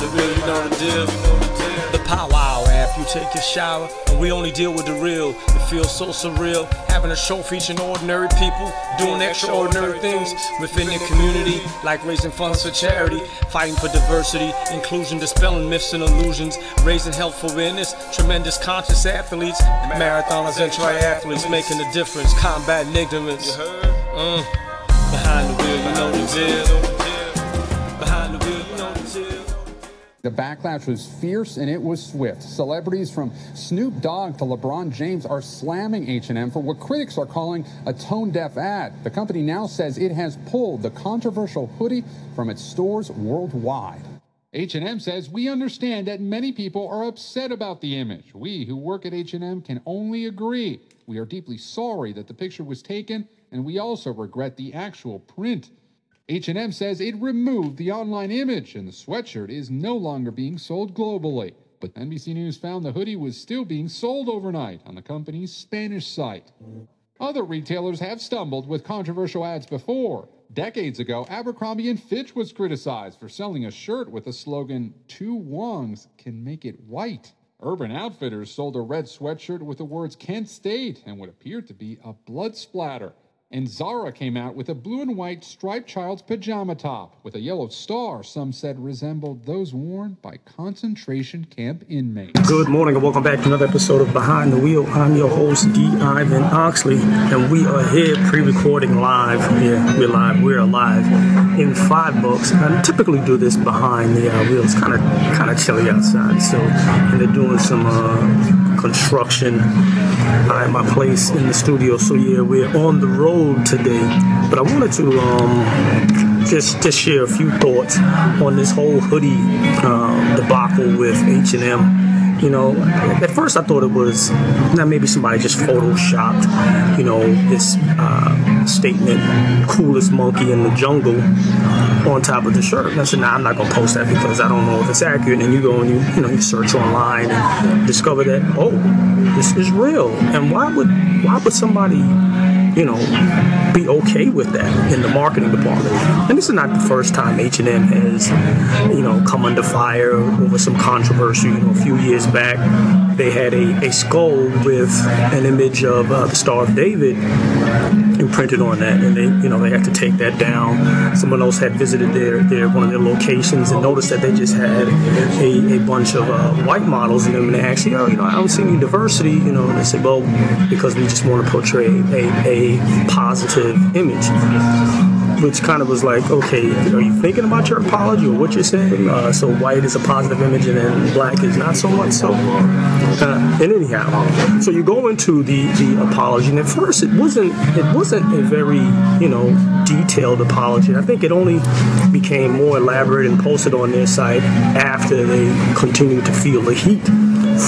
The wheel, you know the deal. The powwow after you take your shower, and we only deal with the real. It feels so surreal having a show featuring ordinary people doing extraordinary things within their community, like raising funds for charity, fighting for diversity, inclusion, dispelling myths and illusions, raising health awareness, tremendous conscious athletes, marathoners and triathletes making a difference, combating ignorance. Mm. Behind the wheel, you know the deal. The backlash was fierce and it was swift. Celebrities from Snoop Dogg to LeBron James are slamming H&M for what critics are calling a tone-deaf ad. The company now says it has pulled the controversial hoodie from its stores worldwide. H&M says we understand that many people are upset about the image. We who work at H&M can only agree. We are deeply sorry that the picture was taken and we also regret the actual print. H&M says it removed the online image and the sweatshirt is no longer being sold globally. But NBC News found the hoodie was still being sold overnight on the company's Spanish site. Other retailers have stumbled with controversial ads before. Decades ago, Abercrombie & Fitch was criticized for selling a shirt with the slogan, Two Wongs can make it white. Urban Outfitters sold a red sweatshirt with the words Kent State and what appeared to be a blood splatter. And Zara came out with a blue and white striped child's pajama top with a yellow star some said resembled those worn by concentration camp inmates. Good morning and welcome back to another episode of Behind the Wheel. I'm your host, D. Ivan Oxley, and we are here pre-recording live. Yeah, we're live. We're alive in five books. I typically do this behind the uh, wheel. It's kind of kind of chilly outside, so and they're doing some uh, construction at my place in the studio. So yeah, we're on the road today. But I wanted to um, just just share a few thoughts on this whole hoodie um, debacle with H and M. You know, at first I thought it was now maybe somebody just photoshopped, you know, this uh, statement, coolest monkey in the jungle on top of the shirt. And I said, nah, I'm not gonna post that because I don't know if it's accurate. And you go and you, you know, you search online and discover that, oh, this is real. And why would why would somebody you know, be okay with that in the marketing department. And this is not the first time H&M has, you know, come under fire over some controversy. You know, a few years back, they had a, a skull with an image of uh, the Star of David imprinted on that, and they, you know, they had to take that down. Someone else had visited their, their one of their locations and noticed that they just had a, a bunch of uh, white models in them, and they asked, you know, you know, I don't see any diversity, you know, and they said, well, because we just want to portray a, a positive image. Which kind of was like, okay, are you thinking about your apology or what you're saying? Uh, so white is a positive image and then black is not so much so. Uh, and anyhow, so you go into the, the apology, and at first it wasn't it wasn't a very you know detailed apology. I think it only became more elaborate and posted on their site after they continued to feel the heat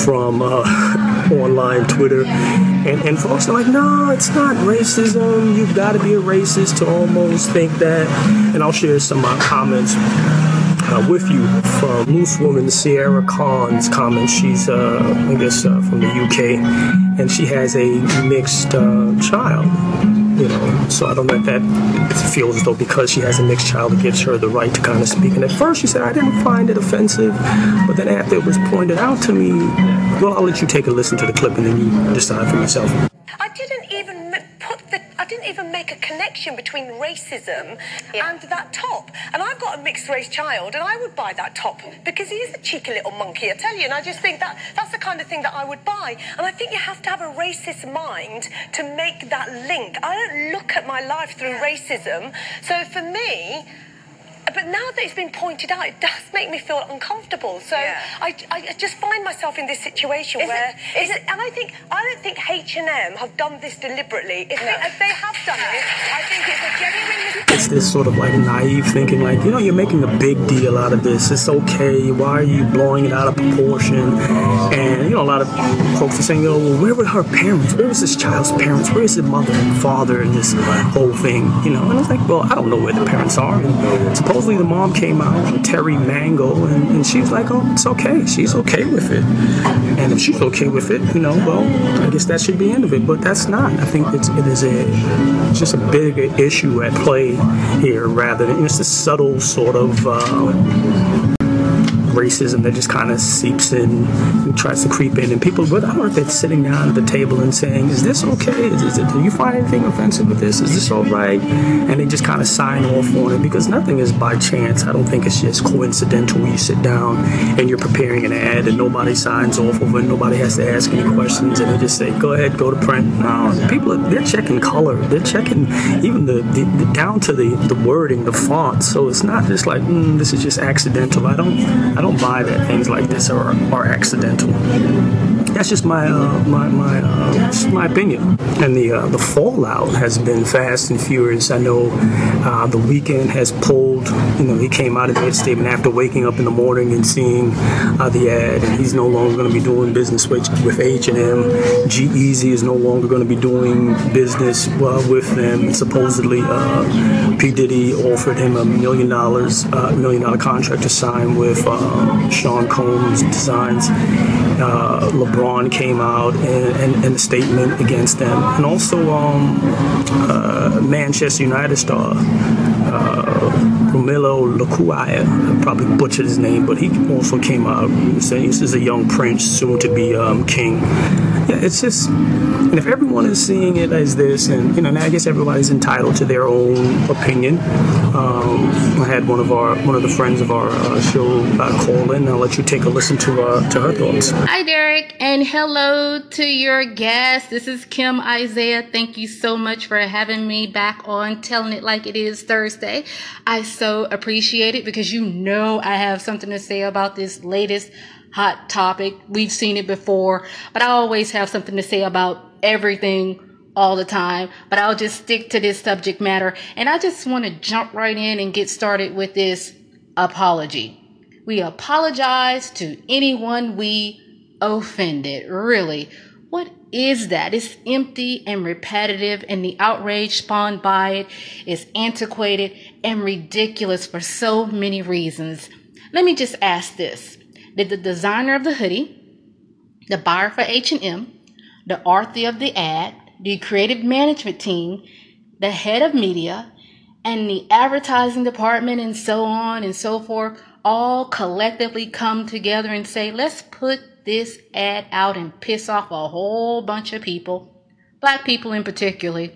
from uh, online Twitter. And, and folks are like, no, it's not racism. You've got to be a racist to almost think that. And I'll share some uh, comments uh, with you from Loose Woman Saira Khan's comments. She's, uh, I guess, uh, from the UK, and she has a mixed uh, child. You know, so I don't know if that feels as though because she has a mixed child, it gives her the right to kind of speak. And at first, she said, I didn't find it offensive, but then after it was pointed out to me, well, I'll let you take a listen to the clip and then you decide for yourself. I didn't even m- put didn't even make a connection between racism and that top. And I've got a mixed race child, and I would buy that top because he is a cheeky little monkey, I tell you. And I just think that that's the kind of thing that I would buy. And I think you have to have a racist mind to make that link. I don't look at my life through racism. So for me, but now that it's been pointed out, it does make me feel uncomfortable. So I, I just find myself in this situation Is it- where, is it's- and I think I don't think H and M have done this deliberately. If, they, if they have done it, I think it's a genuine mistake. it's this sort of like naive thinking, like, you know, you're making a big deal out of this. It's okay. Why are you blowing it out of proportion? And, you know, a lot of folks are saying, oh, well, where were her parents? Where was this child's parents? Where is his mother and father and this whole thing? You know, and it's like, well, I don't know where the parents are. And supposedly the mom came out, Terry Mango, and, and she was like, oh, it's okay. She's okay with it. And if she's okay with it, you know, well, I guess that should be the end of it. But that's not. I think it's, it is a just a big issue at play here rather than it's a subtle sort of uh, racism that just kind of seeps in and tries to creep in. And people, but I don't they're sitting down at the table and saying, "Is this okay? Is, is it, do you find anything offensive with this? Is this all right?" And they just kind of sign off on it because nothing is by chance. I don't think it's just coincidental you sit down and you're preparing an ad and nobody signs off of it, nobody has to ask any questions, and they just say, "Go ahead, go to print." No, people are, they're checking color, they're checking even the, the, the down to the the wording, the font. So it's not just like mm, this is just accidental. I don't I don't buy that things like this are are accidental. That's just my uh, my my uh, my opinion. And the uh, the fallout has been fast and furious. I know uh, the Weeknd has pulled. You know, he came out made a statement after waking up in the morning and seeing uh, the ad, and he's no longer going to be doing business with with H and M. G-Eazy is no longer going to be doing business uh, with them. And supposedly, P Diddy offered him a million dollars, million dollar contract to sign with Sean Combs Designs. LeBron LeBron came out in, in, a statement against them, and also um, uh, Manchester United star uh, Romelu Lukaku. I probably butchered his name, but he also came out saying this is a young prince, soon to be um, king. Yeah, it's just, and if everyone is seeing it as this, and you know, I guess everybody's entitled to their own opinion. Um, I had one of our one of the friends of our uh, show uh, call in. I'll let you take a listen to uh, to her thoughts. Hi, Derek, and hello to your guest. This is Kim Isaiah. Thank you so much for having me back on Telling It Like It Is Thursday. I so appreciate it because you know I have something to say about this latest hot topic. We've seen it before, but I always have something to say about everything all the time, but I'll just stick to this subject matter. And I just want to jump right in and get started with this apology. We apologize to anyone we offended. Really. What is that? It's empty and repetitive, and the outrage spawned by it is antiquated and ridiculous for so many reasons. Let me just ask this did the designer of the hoodie, the buyer for H&M, the author of the ad, the creative management team, the head of media, and the advertising department and so on and so forth all collectively come together and say, let's put this ad out and piss off a whole bunch of people, black people in particular.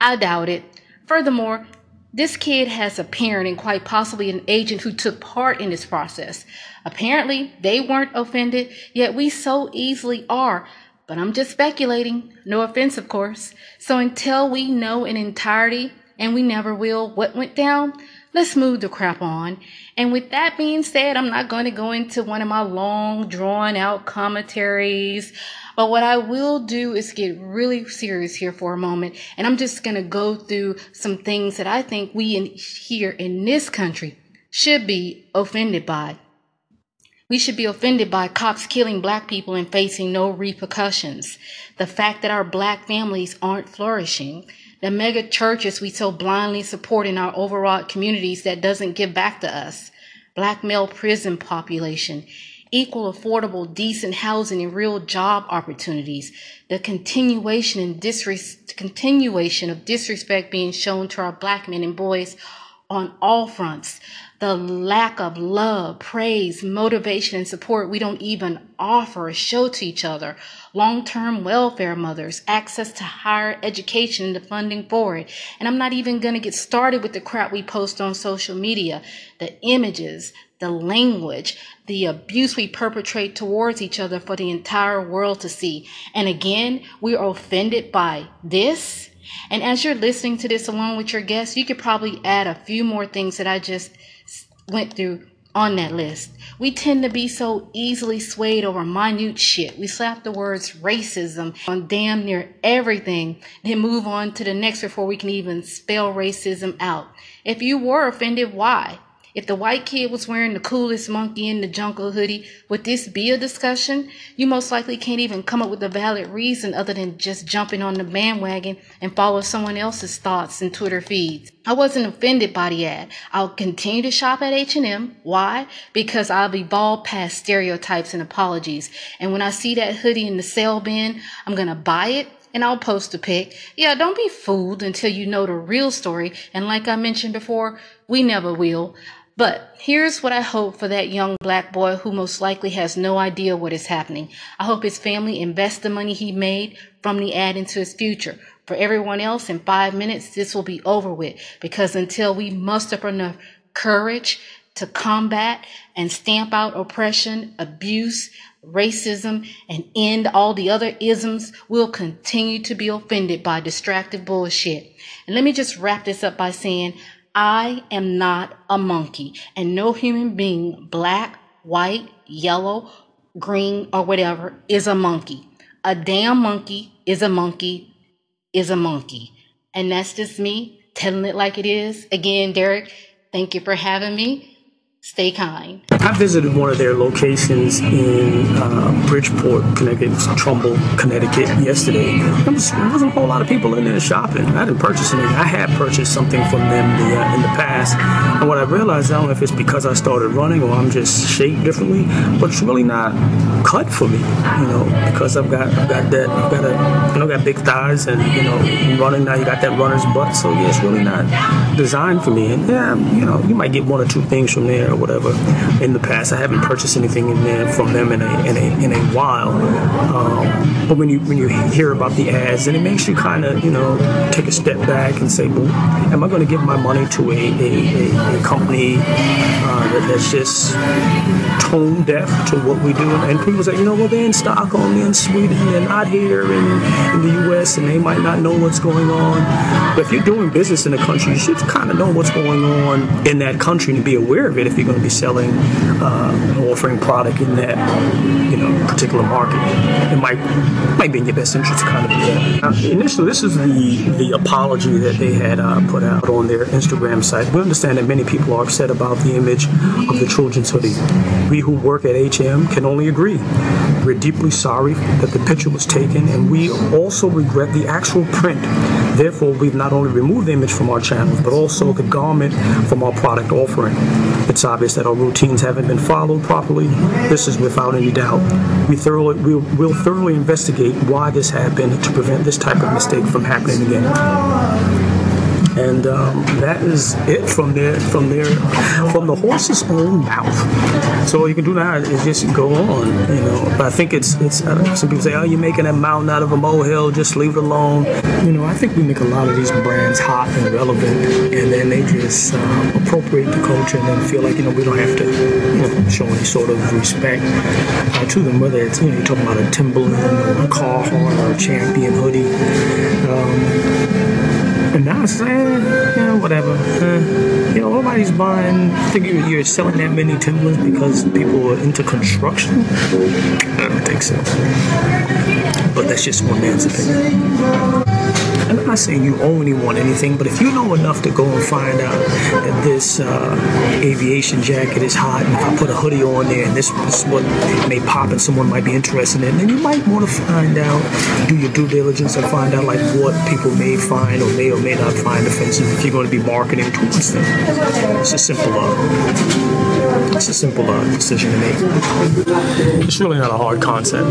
I doubt it. Furthermore, this kid has a parent and quite possibly an agent who took part in this process. Apparently, they weren't offended, yet we so easily are. But I'm just speculating. No offense, of course. So until we know in entirety, and we never will, what went down, let's move the crap on. And with that being said, I'm not going to go into one of my long, drawn out commentaries. But what I will do is get really serious here for a moment. And I'm just going to go through some things that I think we in, here in this country should be offended by. We should be offended by cops killing black people and facing no repercussions. The fact that our black families aren't flourishing. The mega churches we so blindly support in our overwrought communities that doesn't give back to us. Black male prison population. Equal, affordable, decent housing and real job opportunities. The continuation and disres- continuation of disrespect being shown to our black men and boys on all fronts the lack of love, praise, motivation, and support we don't even offer or show to each other. Long term welfare mothers, access to higher education and the funding for it. And I'm not even going to get started with the crap we post on social media, the images, the language, the abuse we perpetrate towards each other for the entire world to see. And again, we are offended by this. And as you're listening to this along with your guests, you could probably add a few more things that I just went through on that list. We tend to be so easily swayed over minute shit. We slap the words racism on damn near everything, then move on to the next before we can even spell racism out. If you were offended, why? If the white kid was wearing the coolest monkey in the jungle hoodie, would this be a discussion? You most likely can't even come up with a valid reason other than just jumping on the bandwagon and follow someone else's thoughts and Twitter feeds. I wasn't offended by the ad. I'll continue to shop at H&M. Why? Because I've evolved past stereotypes and apologies. And when I see that hoodie in the sale bin, I'm going to buy it and I'll post a pic. Yeah, don't be fooled until you know the real story. And like I mentioned before, we never will. But here's what I hope for that young black boy who most likely has no idea what is happening. I hope his family invests the money he made from the ad into his future. For everyone else, in five minutes, this will be over with because until we muster up enough courage to combat and stamp out oppression, abuse, racism, and end all the other isms, we'll continue to be offended by distracted bullshit. And let me just wrap this up by saying, I am not a monkey, and no human being, black, white, yellow, green, or whatever, is a monkey. A damn monkey is a monkey is a monkey. And that's just me telling it like it is. Again, Derek, thank you for having me. Stay kind. I visited one of their locations in uh, Bridgeport, Connecticut, Trumbull, Connecticut yesterday. There, was, wasn't a whole lot of people in there shopping. I didn't purchase anything. I had purchased something from them the, uh, in the past. And what I realized, I don't know if it's because I started running or I'm just shaped differently, but it's really not cut for me, you know, because I've got I've got that I've got a you know got big thighs and you know running now you got that runner's butt, so yeah, it's really not designed for me. And yeah, you know, you might get one or two things from there or whatever. In the past, I haven't purchased anything in there from them in a in a, in a while. Um, but when you when you hear about the ads, and it makes you kind of you know take a step back and say, well, am I going to give my money to a a, a, company uh, that, that's just tone deaf to what we do? And people say, you know, well, they're in Stockholm, they're in Sweden, they're not here in, in the U.S., and they might not know what's going on. But if you're doing business in a country, you should kind of know what's going on in that country and be aware of it if you're going to be selling uh, offering product in that you know particular market. It might might be in your best interest to kind of do that. Uh, initially, this is the the apology that they had uh, put out on their Instagram site. We understand that many people are upset about the image of the children's hoodie. We who work at HM can only agree. We're deeply sorry that the picture was taken, and we also regret the actual print. Therefore, we've not only removed the image from our channels, but also the garment from our product offering. It's obvious that our routines haven't been followed properly. This is without any doubt. We thoroughly, we'll, we'll thoroughly investigate why this happened to prevent this type of mistake from happening again and um, that is it from there from there from the horse's own mouth. So all you can do now is just go on, you know. But I think it's it's uh, some people say, oh, you're making a mountain out of a molehill, just leave it alone. You know, I think we make a lot of these brands hot and relevant, and then they just uh, appropriate the culture and then feel like you know we don't have to you know, show any sort of respect uh, to them, whether it's you know you're talking about a Timberland or a Carhartt or a Champion hoodie. Um, now it's, eh, you know, whatever. Eh, you know, nobody's buying. I think you're, you're selling that many Timberlands because people are into construction. I don't think so. But that's just one man's opinion. And I'm not saying you only want anything, but if you know enough to go and find out that this uh, aviation jacket is hot, and if I put a hoodie on there, and this is what may pop and someone might be interested in, it, then you might want to find out, do your due diligence, and find out like what people may find or may or may not find offensive if you're going to be marketing towards them. It's a simple, uh, it's a simple uh, decision to make. It's really not a hard concept.